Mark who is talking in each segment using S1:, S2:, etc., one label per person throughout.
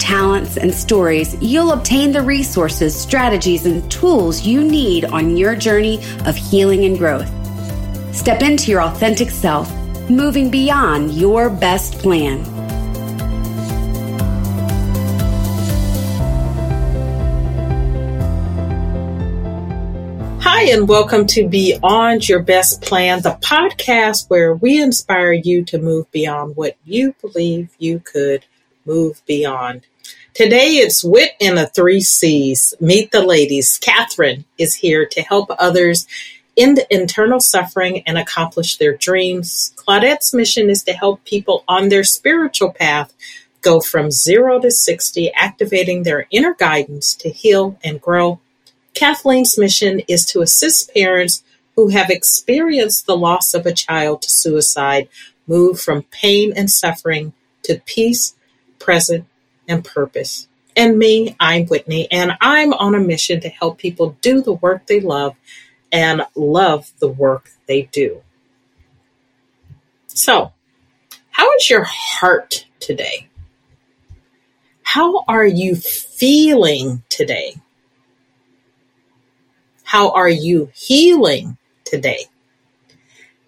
S1: talents, and stories, you'll obtain the resources, strategies, and tools you need on your journey of healing and growth. Step into your authentic self, moving beyond your best plan.
S2: Hi, and welcome to Beyond Your Best Plan, the podcast where we inspire you to move beyond what you believe you could move beyond. Today it's Whit in the Three C's. Meet the ladies. Catherine is here to help others end internal suffering and accomplish their dreams. Claudette's mission is to help people on their spiritual path go from zero to 60, activating their inner guidance to heal and grow Kathleen's mission is to assist parents who have experienced the loss of a child to suicide move from pain and suffering to peace, present, and purpose. And me, I'm Whitney, and I'm on a mission to help people do the work they love and love the work they do. So, how is your heart today? How are you feeling today? How are you healing today?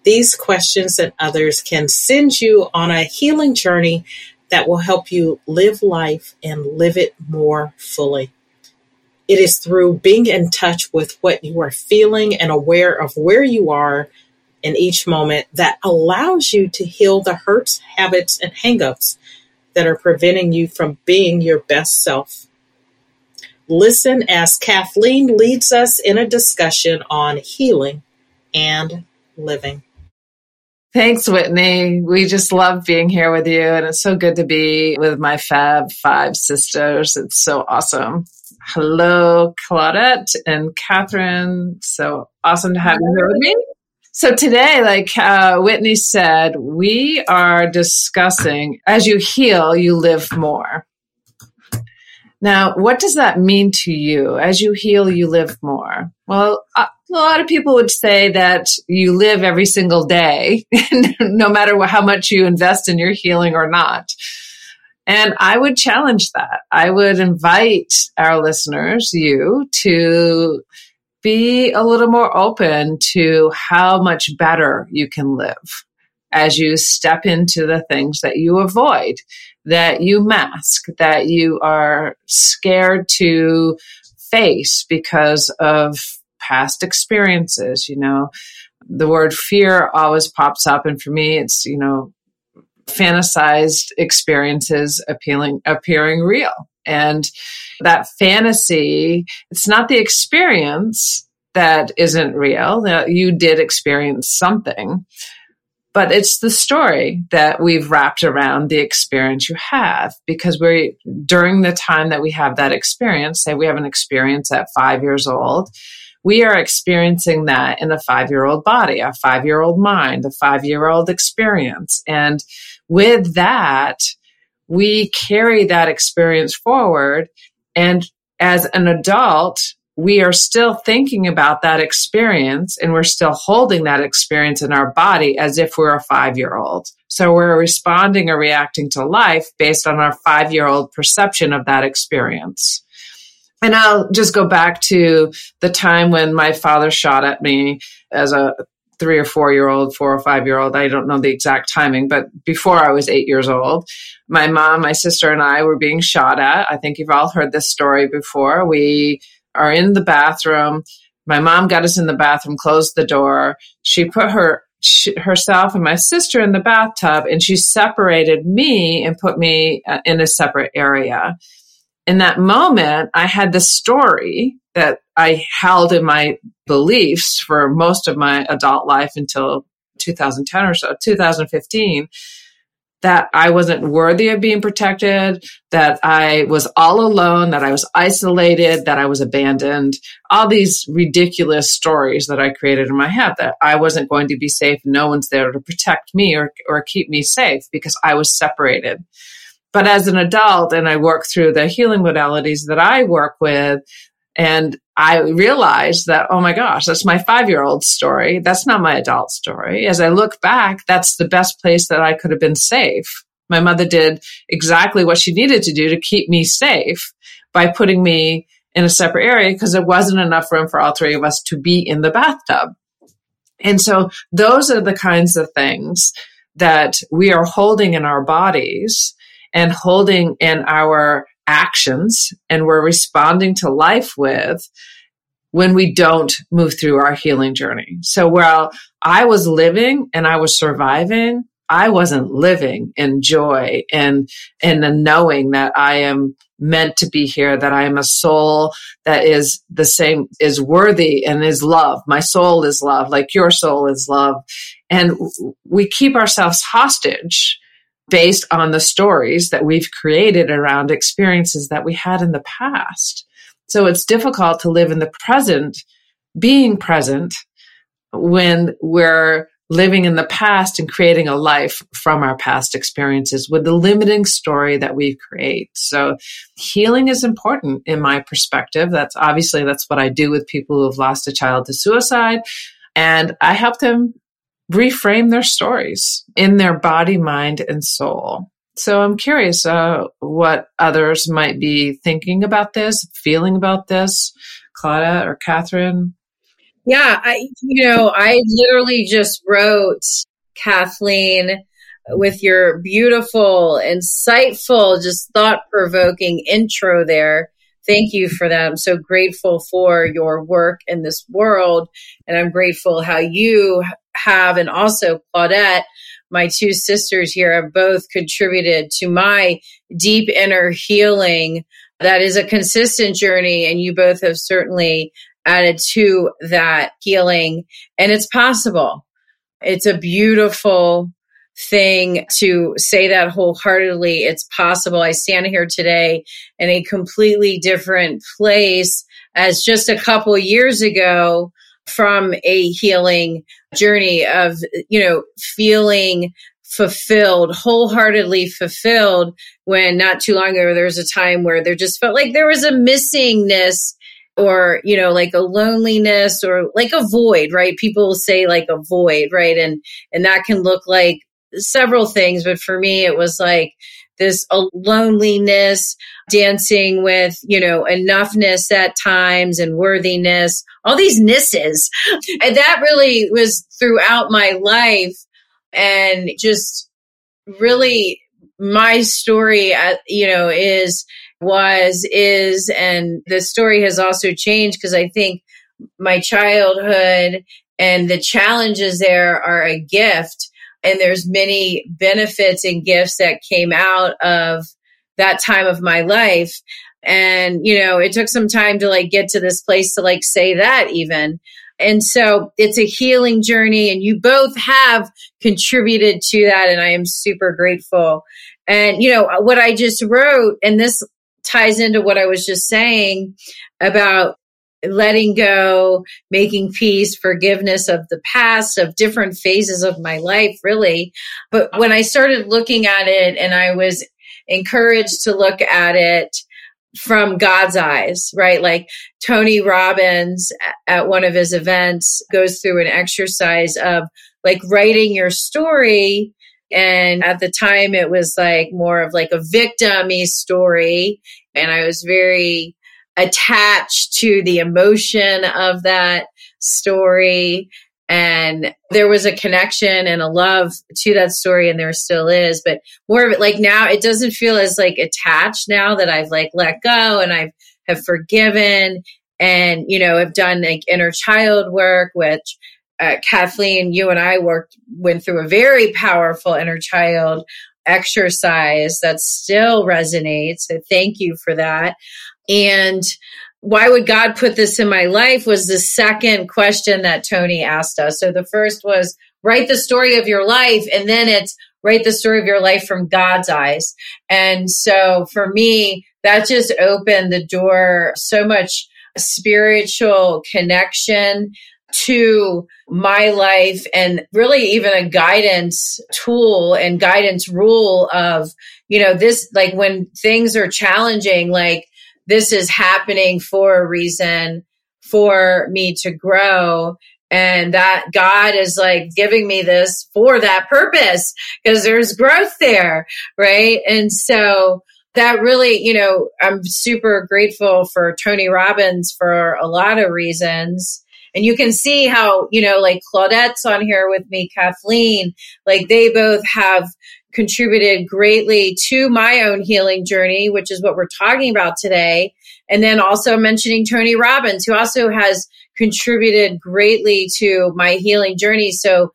S2: These questions and others can send you on a healing journey that will help you live life and live it more fully. It is through being in touch with what you are feeling and aware of where you are in each moment that allows you to heal the hurts, habits, and hangups that are preventing you from being your best self. Listen as Kathleen leads us in a discussion on healing and living.
S3: Thanks, Whitney. We just love being here with you, and it's so good to be with my Fab Five sisters. It's so awesome. Hello, Claudette and Catherine. So awesome to have you here with me. So today, like uh, Whitney said, we are discussing as you heal, you live more. Now, what does that mean to you? As you heal, you live more. Well, uh, a lot of people would say that you live every single day, no matter how much you invest in your healing or not. And I would challenge that. I would invite our listeners, you, to be a little more open to how much better you can live as you step into the things that you avoid, that you mask, that you are scared to face because of past experiences, you know. The word fear always pops up and for me it's, you know, fantasized experiences appealing appearing real. And that fantasy, it's not the experience that isn't real. You did experience something, but it's the story that we've wrapped around the experience you have because we're during the time that we have that experience, say we have an experience at five years old, we are experiencing that in a five year old body, a five year old mind, a five year old experience. And with that, we carry that experience forward. And as an adult, we are still thinking about that experience and we're still holding that experience in our body as if we're a five year old. So we're responding or reacting to life based on our five year old perception of that experience. And I'll just go back to the time when my father shot at me as a three or four year old, four or five year old. I don't know the exact timing, but before I was eight years old, my mom, my sister, and I were being shot at. I think you've all heard this story before. We are in the bathroom. My mom got us in the bathroom, closed the door. She put her herself and my sister in the bathtub, and she separated me and put me uh, in a separate area in that moment, I had the story that I held in my beliefs for most of my adult life until 2010 or so, 2015, that I wasn't worthy of being protected, that I was all alone, that I was isolated, that I was abandoned, all these ridiculous stories that I created in my head that I wasn't going to be safe. No one's there to protect me or, or keep me safe because I was separated. But as an adult, and I work through the healing modalities that I work with, and I realized that, oh my gosh, that's my five year old story. That's not my adult story. As I look back, that's the best place that I could have been safe. My mother did exactly what she needed to do to keep me safe by putting me in a separate area because there wasn't enough room for all three of us to be in the bathtub. And so those are the kinds of things that we are holding in our bodies and holding in our actions and we're responding to life with when we don't move through our healing journey. So while I was living and I was surviving, I wasn't living in joy and in the knowing that I am meant to be here, that I am a soul that is the same, is worthy and is love. My soul is love, like your soul is love. And we keep ourselves hostage based on the stories that we've created around experiences that we had in the past. So it's difficult to live in the present, being present when we're living in the past and creating a life from our past experiences with the limiting story that we create. So healing is important in my perspective. That's obviously that's what I do with people who have lost a child to suicide. And I help them reframe their stories in their body, mind, and soul. So I'm curious uh, what others might be thinking about this, feeling about this, Claudia or Catherine.
S4: Yeah, I you know I literally just wrote Kathleen with your beautiful, insightful, just thought provoking intro there. Thank you for that. I'm so grateful for your work in this world. And I'm grateful how you have, and also Claudette, my two sisters here, have both contributed to my deep inner healing. That is a consistent journey, and you both have certainly added to that healing. And it's possible. It's a beautiful thing to say that wholeheartedly. It's possible. I stand here today in a completely different place as just a couple years ago from a healing journey of, you know, feeling fulfilled, wholeheartedly fulfilled when not too long ago there was a time where there just felt like there was a missingness or, you know, like a loneliness or like a void, right? People say like a void, right? And, and that can look like several things, but for me, it was like, this loneliness, dancing with, you know, enoughness at times and worthiness, all these nisses. And that really was throughout my life and just really my story, uh, you know, is, was, is, and the story has also changed because I think my childhood and the challenges there are a gift and there's many benefits and gifts that came out of that time of my life. And you know it took some time to like get to this place to like say that even. And so it's a healing journey and you both have contributed to that and i am super grateful. And you know what i just wrote and this ties into what i was just saying about letting go, making peace, forgiveness of the past, of different phases of my life, really. But when I started looking at it and I was encouraged to look at it from God's eyes, right? Like Tony Robbins at one of his events goes through an exercise of like writing your story. And at the time, it was like more of like a victimy story. And I was very attached to the emotion of that story. And there was a connection and a love to that story, and there still is. But more of it, like now, it doesn't feel as like attached now that I've like let go and I've have forgiven and you know have done like inner child work, which uh, Kathleen, you and I worked went through a very powerful inner child exercise that still resonates. So thank you for that. And why would God put this in my life was the second question that Tony asked us. So the first was, write the story of your life and then it's write the story of your life from God's eyes. And so for me, that just opened the door so much spiritual connection to my life and really even a guidance tool and guidance rule of, you know, this, like when things are challenging, like this is happening for a reason for me to grow and that God is like giving me this for that purpose because there's growth there, right? And so that really, you know, I'm super grateful for Tony Robbins for a lot of reasons. And you can see how, you know, like Claudette's on here with me, Kathleen, like they both have contributed greatly to my own healing journey, which is what we're talking about today. And then also mentioning Tony Robbins, who also has contributed greatly to my healing journey. So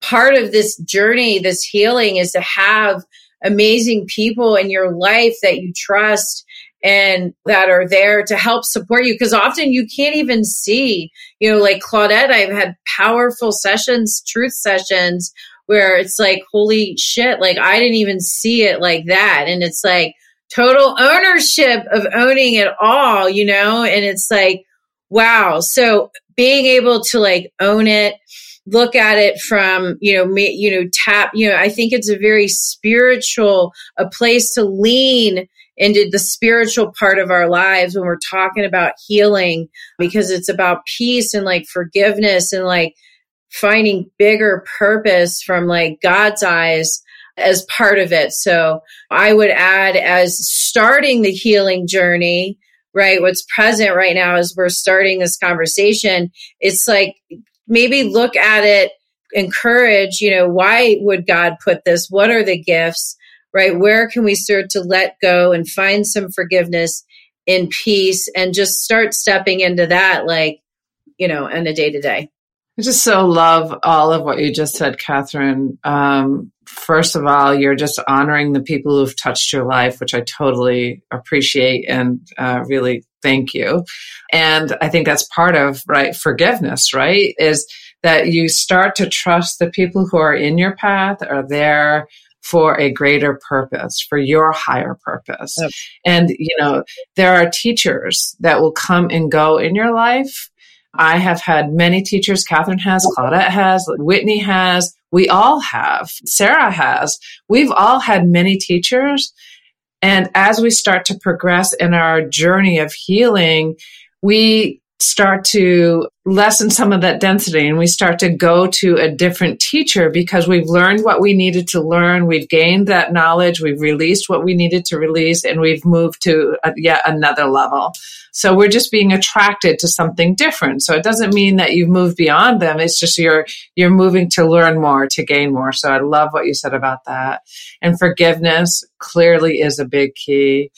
S4: part of this journey, this healing is to have amazing people in your life that you trust and that are there to help support you because often you can't even see you know like claudette i've had powerful sessions truth sessions where it's like holy shit like i didn't even see it like that. And it's like total ownership of owning it all you know? And it's like wow. So being able to like own it look at it from you know me, you know tap you know i think it's a very spiritual a place to lean into the spiritual part of our lives when we're talking about healing because it's about peace and like forgiveness and like finding bigger purpose from like god's eyes as part of it so i would add as starting the healing journey right what's present right now as we're starting this conversation it's like maybe look at it, encourage, you know, why would God put this? What are the gifts, right? Where can we start to let go and find some forgiveness in peace and just start stepping into that, like, you know, in a day to day?
S3: I just so love all of what you just said, Catherine. Um, first of all, you're just honoring the people who've touched your life, which I totally appreciate and uh, really thank you. And I think that's part of, right, forgiveness, right? Is that you start to trust the people who are in your path are there for a greater purpose, for your higher purpose. Yep. And, you know, there are teachers that will come and go in your life I have had many teachers. Catherine has, Claudette has, Whitney has, we all have, Sarah has. We've all had many teachers. And as we start to progress in our journey of healing, we start to lessen some of that density and we start to go to a different teacher because we've learned what we needed to learn. We've gained that knowledge. We've released what we needed to release and we've moved to a, yet another level. So we're just being attracted to something different. So it doesn't mean that you've moved beyond them. It's just you're, you're moving to learn more, to gain more. So I love what you said about that. And forgiveness clearly is a big key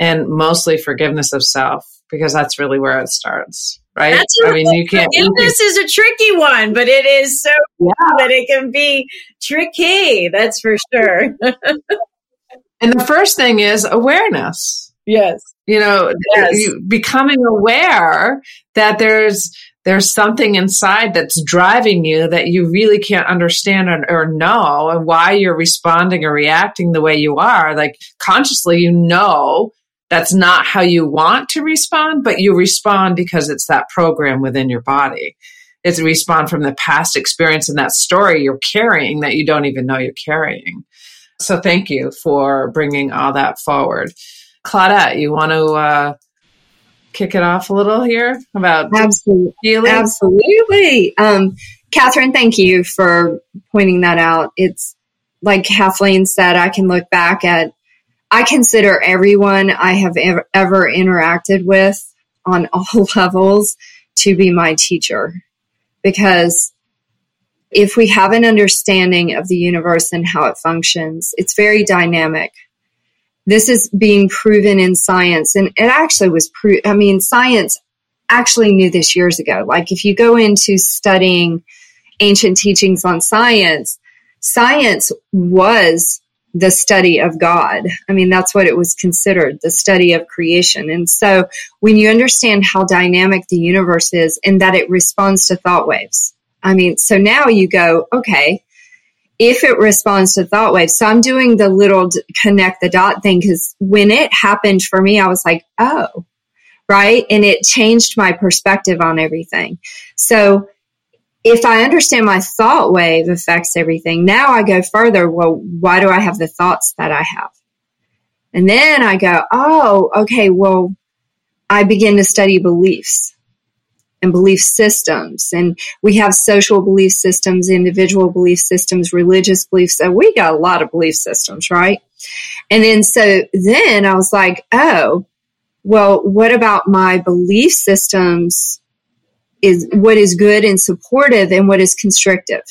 S3: and mostly forgiveness of self because that's really where it starts, right?
S4: That's I mean, you can't. Forgiveness is a tricky one, but it is so yeah. that it can be tricky. That's for sure.
S3: and the first thing is awareness.
S4: Yes.
S3: You know, yes. You, becoming aware that there's there's something inside that's driving you that you really can't understand or, or, know and why you're responding or reacting the way you are like consciously you know that's not how you want to respond, but you respond because it's that program within your body. It's a respond from the past experience and that story you're carrying that you don't even know you're carrying. So thank you for bringing all that forward. Claudette, you want to uh, kick it off a little here about
S5: absolutely,
S3: healing?
S5: Absolutely. Um, Catherine, thank you for pointing that out. It's like Kathleen said, I can look back at I consider everyone I have ever, ever interacted with on all levels to be my teacher because if we have an understanding of the universe and how it functions, it's very dynamic. This is being proven in science, and it actually was proved. I mean, science actually knew this years ago. Like, if you go into studying ancient teachings on science, science was the study of God. I mean, that's what it was considered, the study of creation. And so when you understand how dynamic the universe is and that it responds to thought waves, I mean, so now you go, okay, if it responds to thought waves. So I'm doing the little connect the dot thing because when it happened for me, I was like, oh, right. And it changed my perspective on everything. So if I understand my thought wave affects everything, now I go further. Well, why do I have the thoughts that I have? And then I go, oh, okay, well, I begin to study beliefs and belief systems. And we have social belief systems, individual belief systems, religious beliefs. So we got a lot of belief systems, right? And then so then I was like, oh, well, what about my belief systems is what is good and supportive and what is constrictive?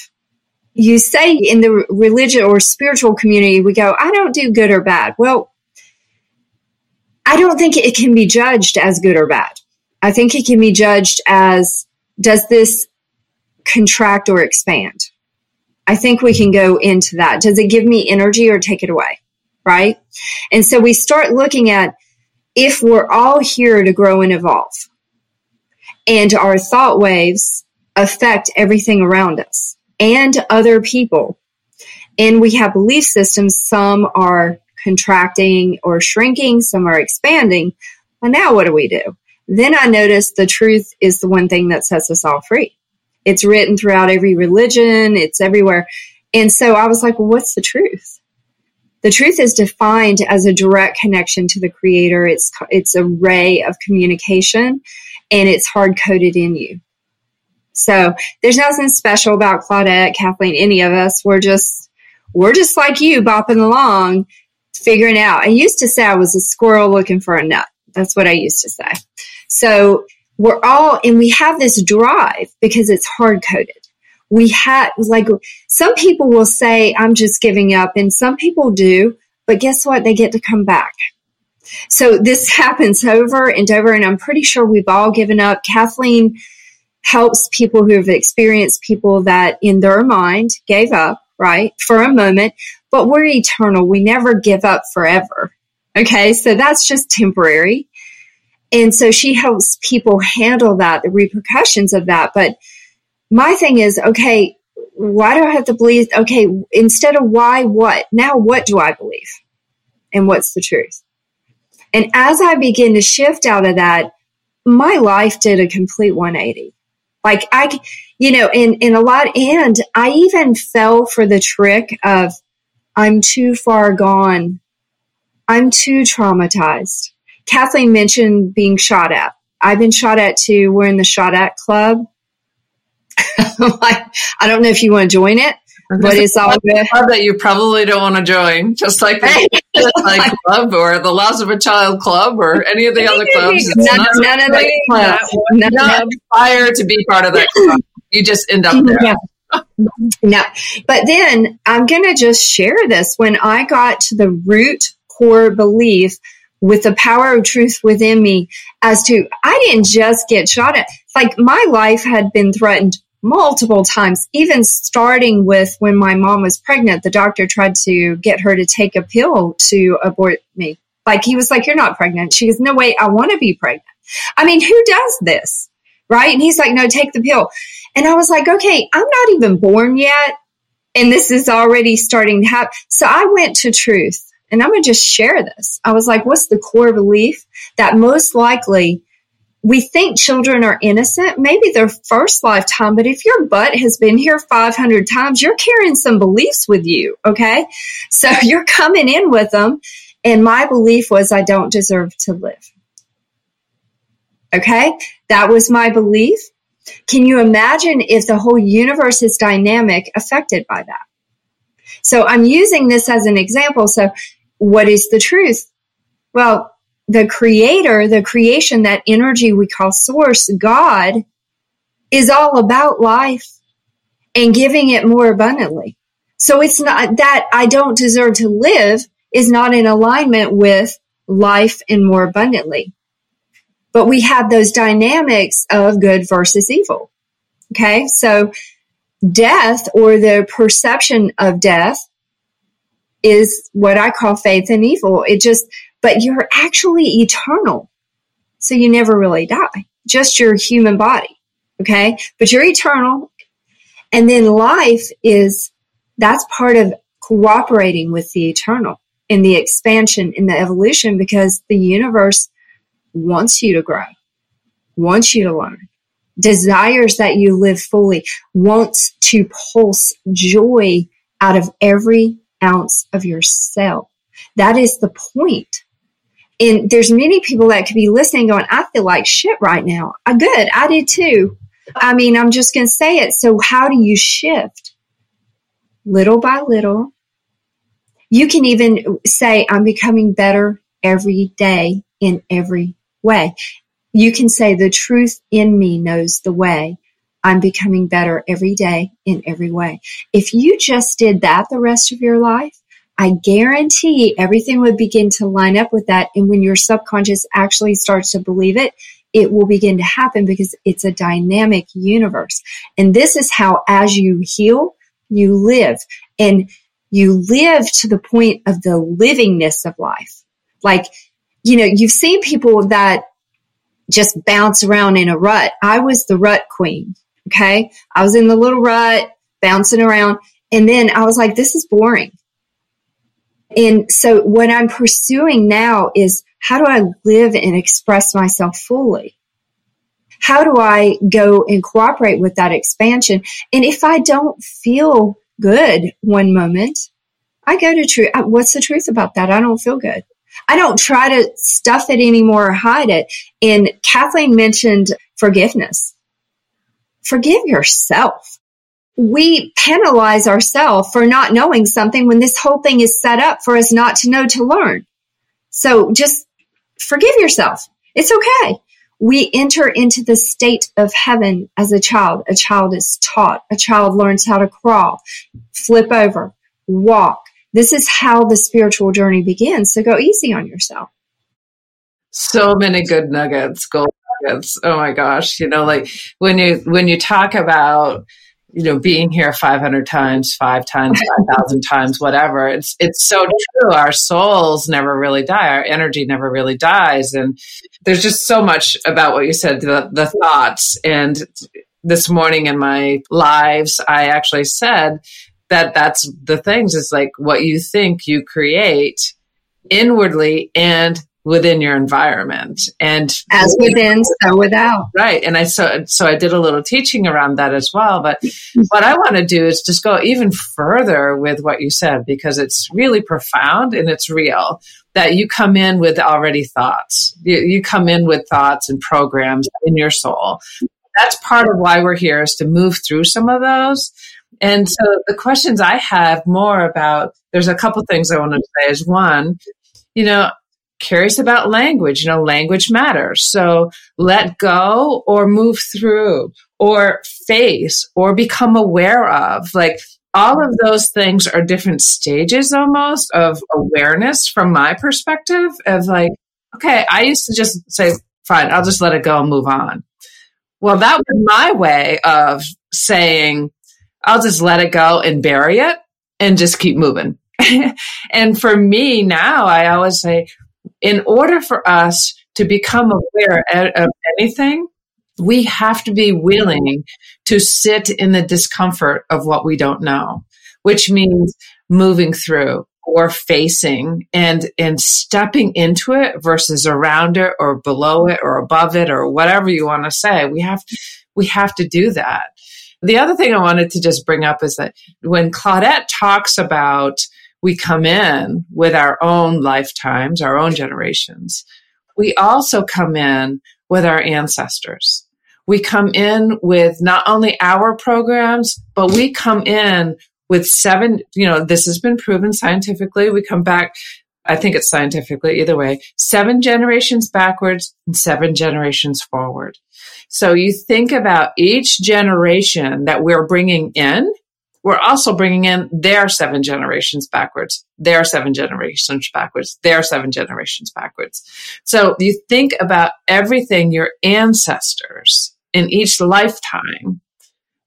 S5: You say in the religion or spiritual community, we go, I don't do good or bad. Well, I don't think it can be judged as good or bad. I think it can be judged as does this contract or expand? I think we can go into that. Does it give me energy or take it away? Right? And so we start looking at if we're all here to grow and evolve and our thought waves affect everything around us and other people. And we have belief systems. Some are contracting or shrinking, some are expanding. Well, now what do we do? Then I noticed the truth is the one thing that sets us all free. It's written throughout every religion, it's everywhere. And so I was like, well, what's the truth? The truth is defined as a direct connection to the creator. It's, it's a ray of communication and it's hard coded in you. So there's nothing special about Claudette, Kathleen, any of us. We're just, we're just like you bopping along figuring out. I used to say I was a squirrel looking for a nut. That's what I used to say. So we're all, and we have this drive because it's hard coded. We have, like, some people will say, I'm just giving up, and some people do, but guess what? They get to come back. So this happens over and over, and I'm pretty sure we've all given up. Kathleen helps people who have experienced people that in their mind gave up, right, for a moment, but we're eternal. We never give up forever. Okay. So that's just temporary. And so she helps people handle that, the repercussions of that. But my thing is, okay, why do I have to believe? Okay, instead of why, what? Now, what do I believe? And what's the truth? And as I begin to shift out of that, my life did a complete 180. Like I, you know, in, in a lot, and I even fell for the trick of I'm too far gone. I'm too traumatized. Kathleen mentioned being shot at. I've been shot at too. We're in the shot at club. I don't know if you want to join it, but it's all good.
S3: Club that you probably don't want to join, just like the like club or the Loss of a Child club or any of the other clubs. None, not none of the clubs. None, not aspire to be part of that club. You just end up there.
S5: Yeah no, but then I'm going to just share this. When I got to the root core belief with the power of truth within me as to, I didn't just get shot at. Like my life had been threatened multiple times, even starting with when my mom was pregnant. The doctor tried to get her to take a pill to abort me. Like he was like, you're not pregnant. She goes, no, wait, I want to be pregnant. I mean, who does this? Right. And he's like, no, take the pill. And I was like, okay, I'm not even born yet. And this is already starting to happen. So I went to truth and I'm going to just share this. I was like, what's the core belief that most likely we think children are innocent, maybe their first lifetime, but if your butt has been here 500 times, you're carrying some beliefs with you. Okay. So you're coming in with them. And my belief was I don't deserve to live. Okay. That was my belief. Can you imagine if the whole universe is dynamic affected by that? So I'm using this as an example. So what is the truth? Well, the creator, the creation, that energy we call source, God, is all about life and giving it more abundantly. So it's not that I don't deserve to live is not in alignment with life and more abundantly. But we have those dynamics of good versus evil. Okay. So death or the perception of death is what I call faith in evil. It just, but you're actually eternal. So you never really die, just your human body. Okay. But you're eternal. And then life is, that's part of cooperating with the eternal in the expansion, in the evolution, because the universe wants you to grow, wants you to learn, desires that you live fully, wants to pulse joy out of every ounce of yourself. That is the point. And there's many people that could be listening going, I feel like shit right now. I uh, good. I did too. I mean, I'm just going to say it. So how do you shift? Little by little. You can even say, I'm becoming better every day in every way. You can say, the truth in me knows the way. I'm becoming better every day in every way. If you just did that the rest of your life, I guarantee everything would begin to line up with that. And when your subconscious actually starts to believe it, it will begin to happen because it's a dynamic universe. And this is how, as you heal, you live and you live to the point of the livingness of life. Like, you know, you've seen people that just bounce around in a rut. I was the rut queen. Okay. I was in the little rut bouncing around. And then I was like, this is boring. And so what I'm pursuing now is how do I live and express myself fully? How do I go and cooperate with that expansion? And if I don't feel good one moment, I go to truth. Uh, what's the truth about that? I don't feel good. I don't try to stuff it anymore or hide it. And Kathleen mentioned forgiveness. Forgive yourself. We penalize ourselves for not knowing something when this whole thing is set up for us not to know to learn. So just forgive yourself. It's okay. We enter into the state of heaven as a child. A child is taught. A child learns how to crawl, flip over, walk, this is how the spiritual journey begins. So go easy on yourself.
S3: So many good nuggets, gold nuggets. Oh my gosh. You know, like when you, when you talk about, you know, being here 500 times, five times, 5,000 times, whatever. It's, it's so true. Our souls never really die. Our energy never really dies. And there's just so much about what you said, the, the thoughts. And this morning in my lives, I actually said that that's the things is like what you think you create inwardly and within your environment. And
S5: as within so without.
S3: Right. And i so so i did a little teaching around that as well. But what i want to do is just go even further with what you said because it's really profound and it's real that you come in with already thoughts. You, you come in with thoughts and programs in your soul. That's part of why we're here is to move through some of those. And so the questions I have more about, there's a couple things I want to say is one, you know, curious about language, you know, language matters. So let go or move through or face or become aware of like all of those things are different stages almost of awareness from my perspective of like, okay, I used to just say, fine, I'll just let it go and move on. Well, that was my way of saying, I'll just let it go and bury it and just keep moving. and for me now, I always say, in order for us to become aware of anything, we have to be willing to sit in the discomfort of what we don't know, which means moving through or facing and and stepping into it versus around it or below it or above it or whatever you want to say. We have we have to do that. The other thing I wanted to just bring up is that when Claudette talks about we come in with our own lifetimes, our own generations, we also come in with our ancestors. We come in with not only our programs, but we come in with seven, you know, this has been proven scientifically. We come back I think it's scientifically either way, seven generations backwards and seven generations forward. So you think about each generation that we're bringing in, we're also bringing in their seven generations backwards, their seven generations backwards, their seven generations backwards. So you think about everything your ancestors in each lifetime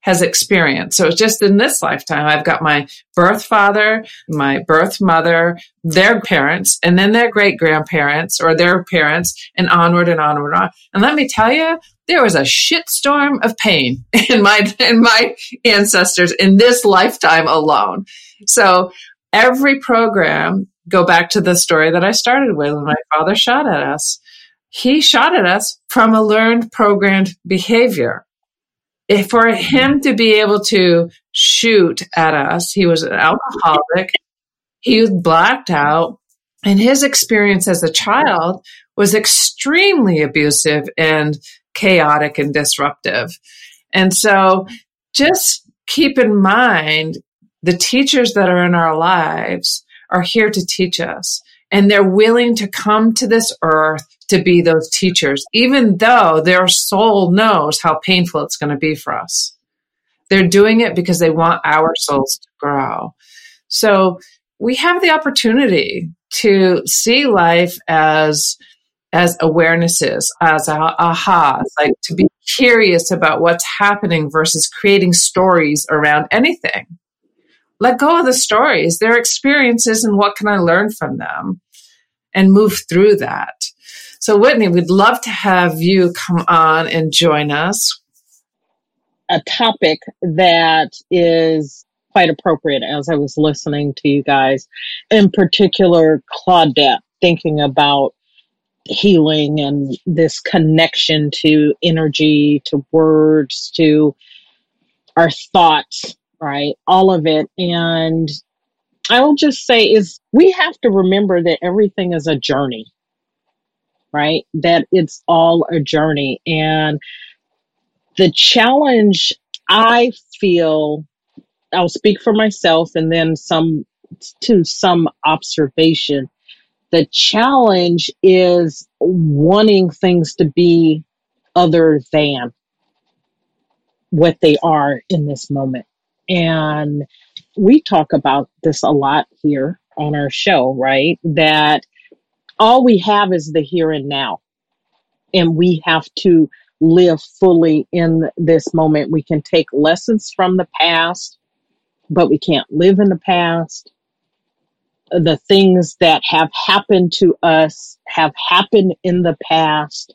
S3: has experienced. So it's just in this lifetime, I've got my birth father, my birth mother, their parents, and then their great grandparents or their parents, and onward and onward and on. And let me tell you, there was a shitstorm of pain in my in my ancestors in this lifetime alone. So every program, go back to the story that I started with when my father shot at us. He shot at us from a learned programmed behavior for him to be able to shoot at us, he was an alcoholic, he was blacked out, and his experience as a child was extremely abusive and chaotic and disruptive. And so just keep in mind the teachers that are in our lives are here to teach us and they're willing to come to this earth to be those teachers, even though their soul knows how painful it's going to be for us. They're doing it because they want our souls to grow. So we have the opportunity to see life as as awarenesses, as ahas, like to be curious about what's happening versus creating stories around anything. Let go of the stories, their experiences, and what can I learn from them and move through that. So, Whitney, we'd love to have you come on and join us.
S2: A topic that is quite appropriate as I was listening to you guys, in particular, Claudette, thinking about healing and this connection to energy, to words, to our thoughts, right? All of it. And I will just say is we have to remember that everything is a journey right? That it's all a journey. And the challenge I feel, I'll speak for myself and then some to some observation. The challenge is wanting things to be other than what they are in this moment. And we talk about this a lot here on our show, right? That all we have is the here and now. And we have to live fully in this moment. We can take lessons from the past, but we can't live in the past. The things that have happened to us have happened in the past.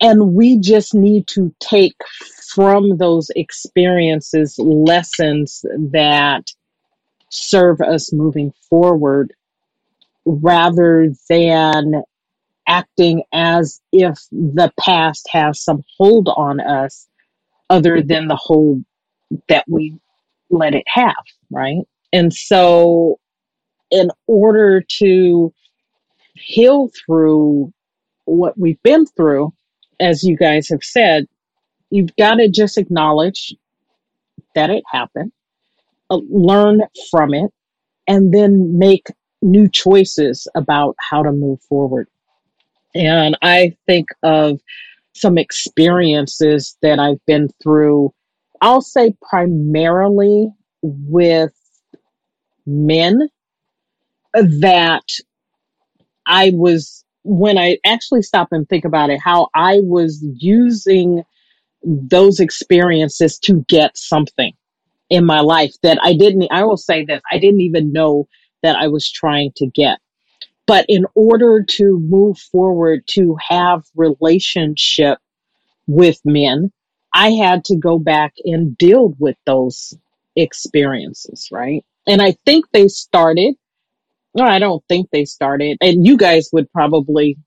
S2: And we just need to take from those experiences lessons that serve us moving forward rather than acting as if the past has some hold on us other than the hold that we let it have, right? And so, in order to heal through what we've been through, as you guys have said, you've got to just acknowledge that it happened, uh, learn from it, and then make new choices about how to move forward. And I think of some experiences that I've been through, I'll say primarily with men that I was, when I actually stop and think about it, how I was using those experiences to get something in my life that I didn't, I will say this, I didn't even know that I was trying to get. But in order to move forward to have relationship with men, I had to go back and deal with those experiences, right? And I think they started, no, I don't think they started, and you guys would probably,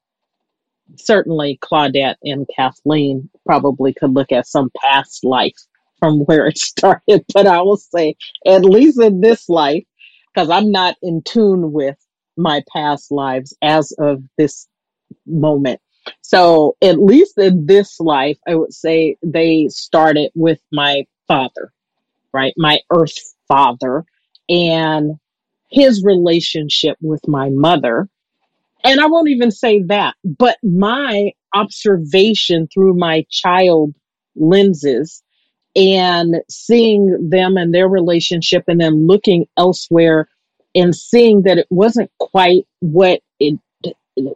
S2: certainly Claudette and Kathleen probably could look at some past life from where it started, but I will say, at least in this life, because I'm not in tune with my past lives as of this moment. So at least in this life, I would say they started with my father, right? My earth father and his relationship with my mother. And I won't even say that, but my observation through my child lenses and seeing them and their relationship and then looking elsewhere and seeing that it wasn't quite what it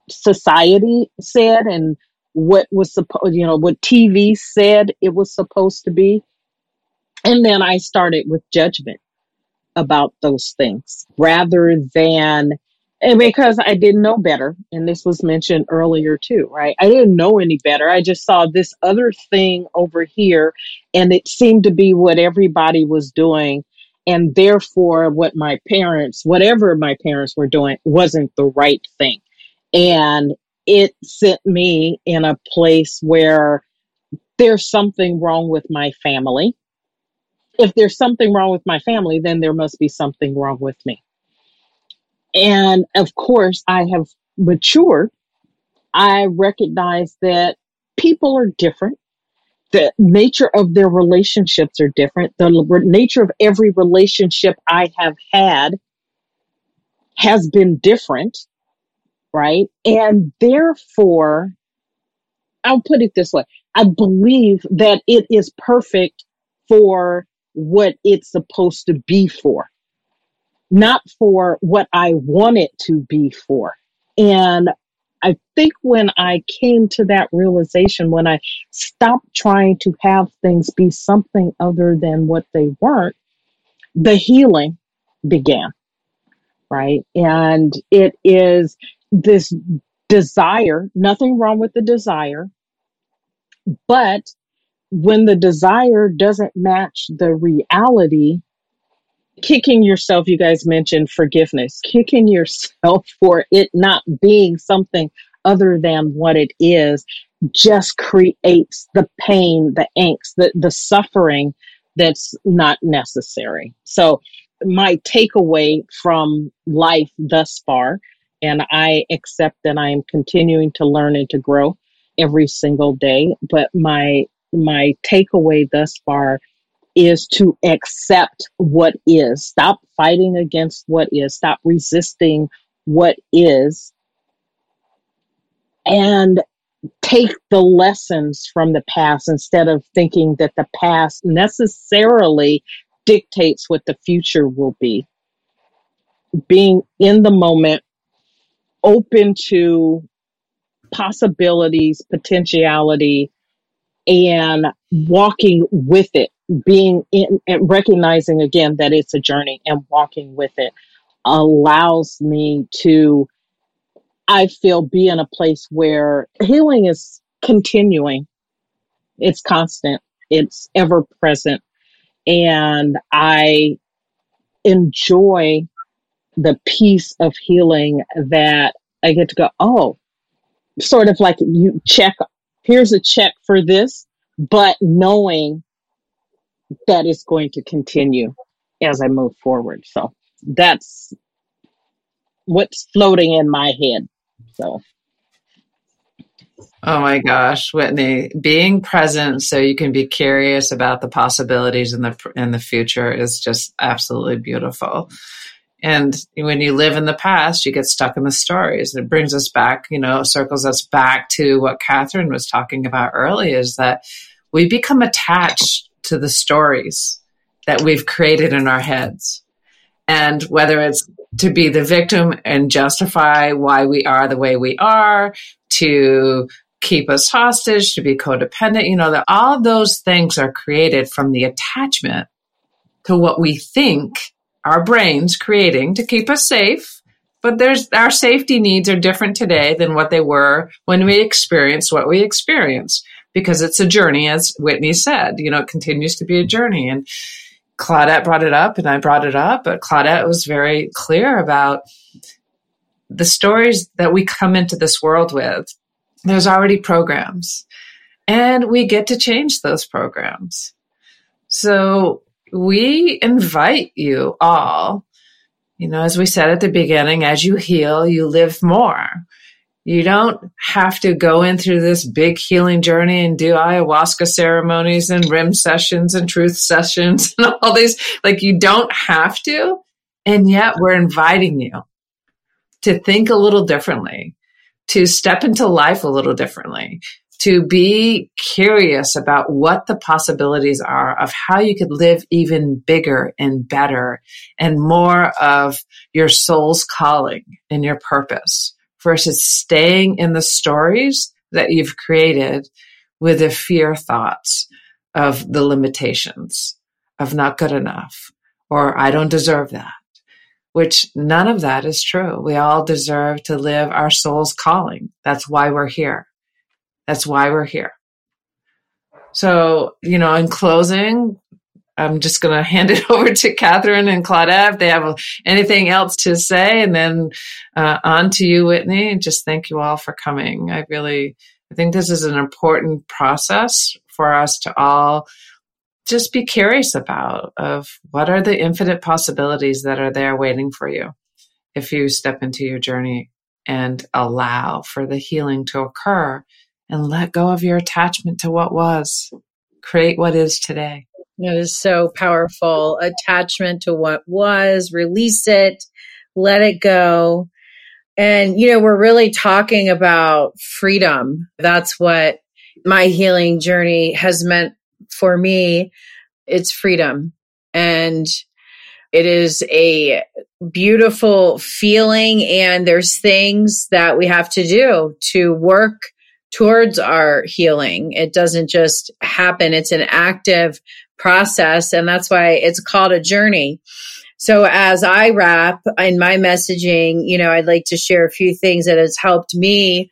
S2: society said and what was supposed you know what TV said it was supposed to be And then I started with judgment about those things rather than and because I didn't know better, and this was mentioned earlier too, right? I didn't know any better. I just saw this other thing over here, and it seemed to be what everybody was doing. And therefore, what my parents, whatever my parents were doing, wasn't the right thing. And it sent me in a place where there's something wrong with my family. If there's something wrong with my family, then there must be something wrong with me. And of course, I have matured. I recognize that people are different. The nature of their relationships are different. The nature of every relationship I have had has been different, right? And therefore, I'll put it this way I believe that it is perfect for what it's supposed to be for not for what I want it to be for. And I think when I came to that realization, when I stopped trying to have things be something other than what they weren't, the healing began, right? And it is this desire, nothing wrong with the desire, but when the desire doesn't match the reality, kicking yourself, you guys mentioned forgiveness, kicking yourself for it not being something other than what it is just creates the pain, the angst, the, the suffering that's not necessary. So, my takeaway from life thus far, and I accept that I am continuing to learn and to grow every single day, but my my takeaway thus far is to accept what is. Stop fighting against what is. Stop resisting what is. And take the lessons from the past instead of thinking that the past necessarily dictates what the future will be. Being in the moment, open to possibilities, potentiality, and walking with it being in and recognizing again that it's a journey and walking with it allows me to i feel be in a place where healing is continuing. It's constant. It's ever present. And i enjoy the piece of healing that i get to go oh sort of like you check here's a check for this but knowing that is going to continue as I move forward. So that's what's floating in my head. So.
S3: Oh my gosh, Whitney, being present so you can be curious about the possibilities in the in the future is just absolutely beautiful. And when you live in the past, you get stuck in the stories. It brings us back, you know, circles us back to what Catherine was talking about earlier is that we become attached to the stories that we've created in our heads. And whether it's to be the victim and justify why we are the way we are, to keep us hostage, to be codependent, you know, that all those things are created from the attachment to what we think our brains creating to keep us safe. But there's our safety needs are different today than what they were when we experienced what we experienced because it's a journey, as Whitney said. You know, it continues to be a journey. And Claudette brought it up, and I brought it up, but Claudette was very clear about the stories that we come into this world with. There's already programs, and we get to change those programs. So we invite you all, you know, as we said at the beginning, as you heal, you live more. You don't have to go in through this big healing journey and do ayahuasca ceremonies and rim sessions and truth sessions and all these. Like, you don't have to. And yet, we're inviting you to think a little differently, to step into life a little differently, to be curious about what the possibilities are of how you could live even bigger and better and more of your soul's calling and your purpose versus staying in the stories that you've created with the fear thoughts of the limitations of not good enough or I don't deserve that, which none of that is true. We all deserve to live our soul's calling. That's why we're here. That's why we're here. So, you know, in closing, I'm just going to hand it over to Catherine and Claudette if they have anything else to say. And then uh, on to you, Whitney. Just thank you all for coming. I really, I think this is an important process for us to all just be curious about of what are the infinite possibilities that are there waiting for you if you step into your journey and allow for the healing to occur and let go of your attachment to what was create what is today
S4: it is so powerful. Attachment to what was, release it, let it go. And, you know, we're really talking about freedom. That's what my healing journey has meant for me. It's freedom. And it is a beautiful feeling. And there's things that we have to do to work towards our healing. It doesn't just happen. It's an active process. And that's why it's called a journey. So as I wrap in my messaging, you know, I'd like to share a few things that has helped me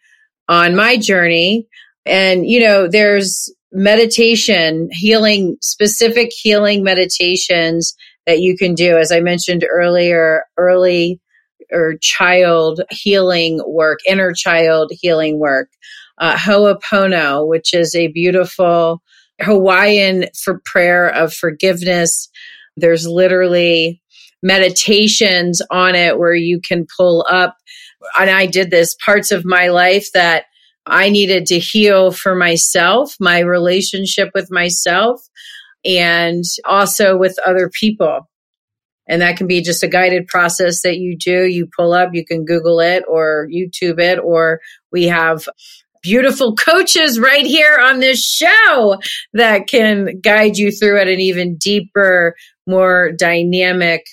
S4: on my journey. And, you know, there's meditation, healing, specific healing meditations that you can do. As I mentioned earlier, early or child healing work, inner child healing work. Uh, Ho'opono, which is a beautiful Hawaiian for prayer of forgiveness. There's literally meditations on it where you can pull up. And I did this parts of my life that I needed to heal for myself, my relationship with myself, and also with other people. And that can be just a guided process that you do. You pull up, you can Google it or YouTube it, or we have beautiful coaches right here on this show that can guide you through at an even deeper, more dynamic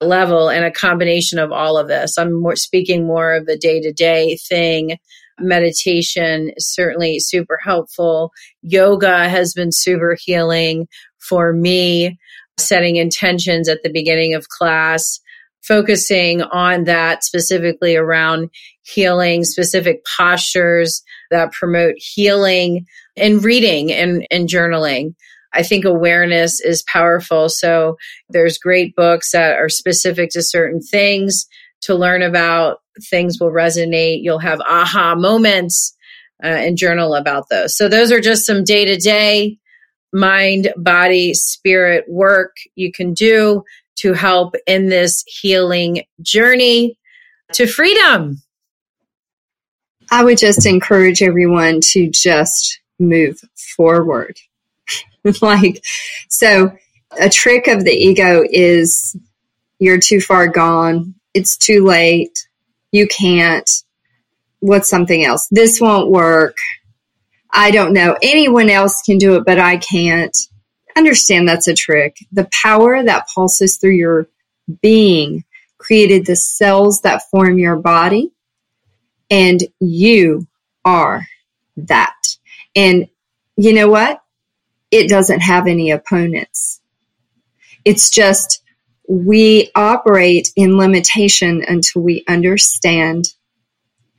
S4: level and a combination of all of this. I'm more speaking more of the day to day thing. Meditation is certainly super helpful. Yoga has been super healing for me. Setting intentions at the beginning of class, focusing on that specifically around healing, specific postures that promote healing and reading and, and journaling. I think awareness is powerful. So there's great books that are specific to certain things to learn about. Things will resonate. You'll have aha moments uh, and journal about those. So those are just some day to day mind, body, spirit work you can do to help in this healing journey to freedom.
S5: I would just encourage everyone to just move forward. like, so a trick of the ego is you're too far gone. It's too late. You can't. What's something else? This won't work. I don't know. Anyone else can do it, but I can't. Understand that's a trick. The power that pulses through your being created the cells that form your body and you are that. And you know what? It doesn't have any opponents. It's just we operate in limitation until we understand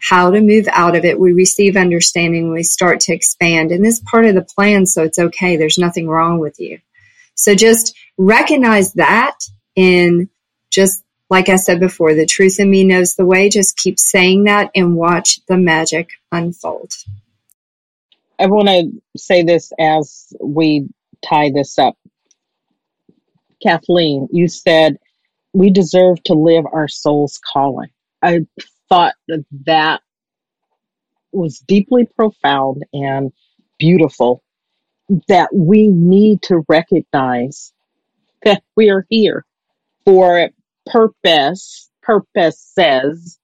S5: how to move out of it. We receive understanding, we start to expand. And this part of the plan, so it's okay. There's nothing wrong with you. So just recognize that in just like I said before, the truth in me knows the way. Just keep saying that and watch the magic unfold.
S2: I want to say this as we tie this up. Kathleen, you said we deserve to live our soul's calling. I thought that that was deeply profound and beautiful that we need to recognize that we are here for purpose, purpose says,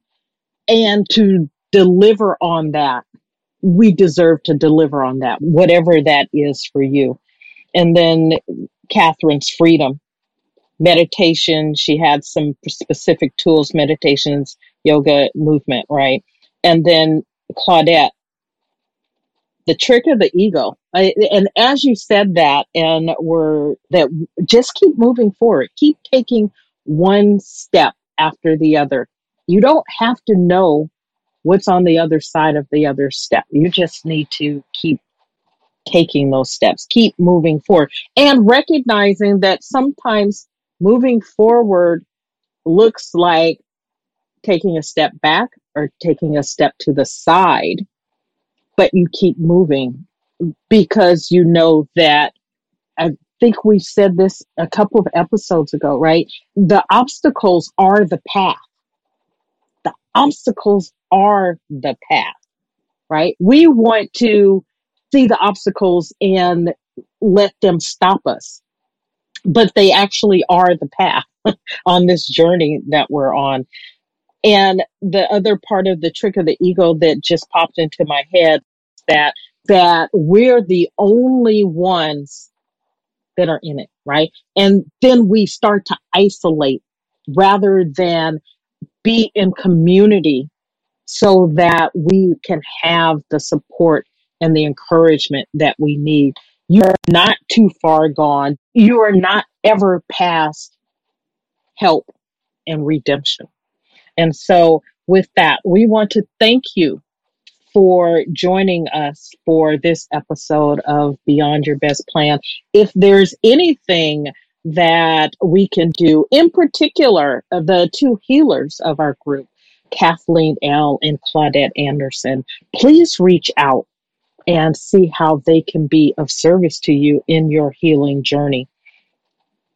S2: and to deliver on that. We deserve to deliver on that, whatever that is for you. And then Catherine's freedom, meditation. She had some specific tools, meditations, yoga, movement, right? And then Claudette, the trick of the ego. I, and as you said that, and we're that just keep moving forward, keep taking one step after the other. You don't have to know what's on the other side of the other step. You just need to keep taking those steps, keep moving forward, and recognizing that sometimes moving forward looks like taking a step back or taking a step to the side, but you keep moving because you know that I think we said this a couple of episodes ago, right? The obstacles are the path. The obstacles are the path, right? We want to see the obstacles and let them stop us, but they actually are the path on this journey that we're on. And the other part of the trick of the ego that just popped into my head that that we're the only ones that are in it, right? And then we start to isolate rather than be in community so that we can have the support and the encouragement that we need. You're not too far gone. You are not ever past help and redemption. And so, with that, we want to thank you for joining us for this episode of Beyond Your Best Plan. If there's anything that we can do, in particular, the two healers of our group, Kathleen L. and Claudette Anderson, please reach out and see how they can be of service to you in your healing journey.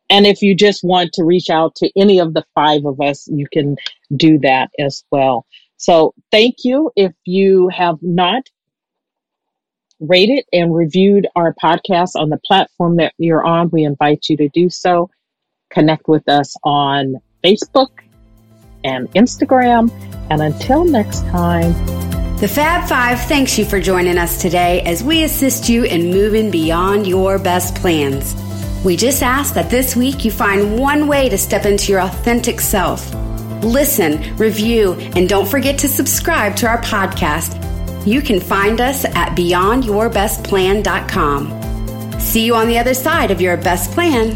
S2: And if you just want to reach out to any of the five of us, you can do that as well. So thank you. If you have not rated and reviewed our podcast on the platform that you're on, we invite you to do so. Connect with us on Facebook and Instagram. And until next time,
S1: the Fab Five thanks you for joining us today as we assist you in moving beyond your best plans. We just ask that this week you find one way to step into your authentic self. Listen, review, and don't forget to subscribe to our podcast. You can find us at beyondyourbestplan.com. See you on the other side of your best plan.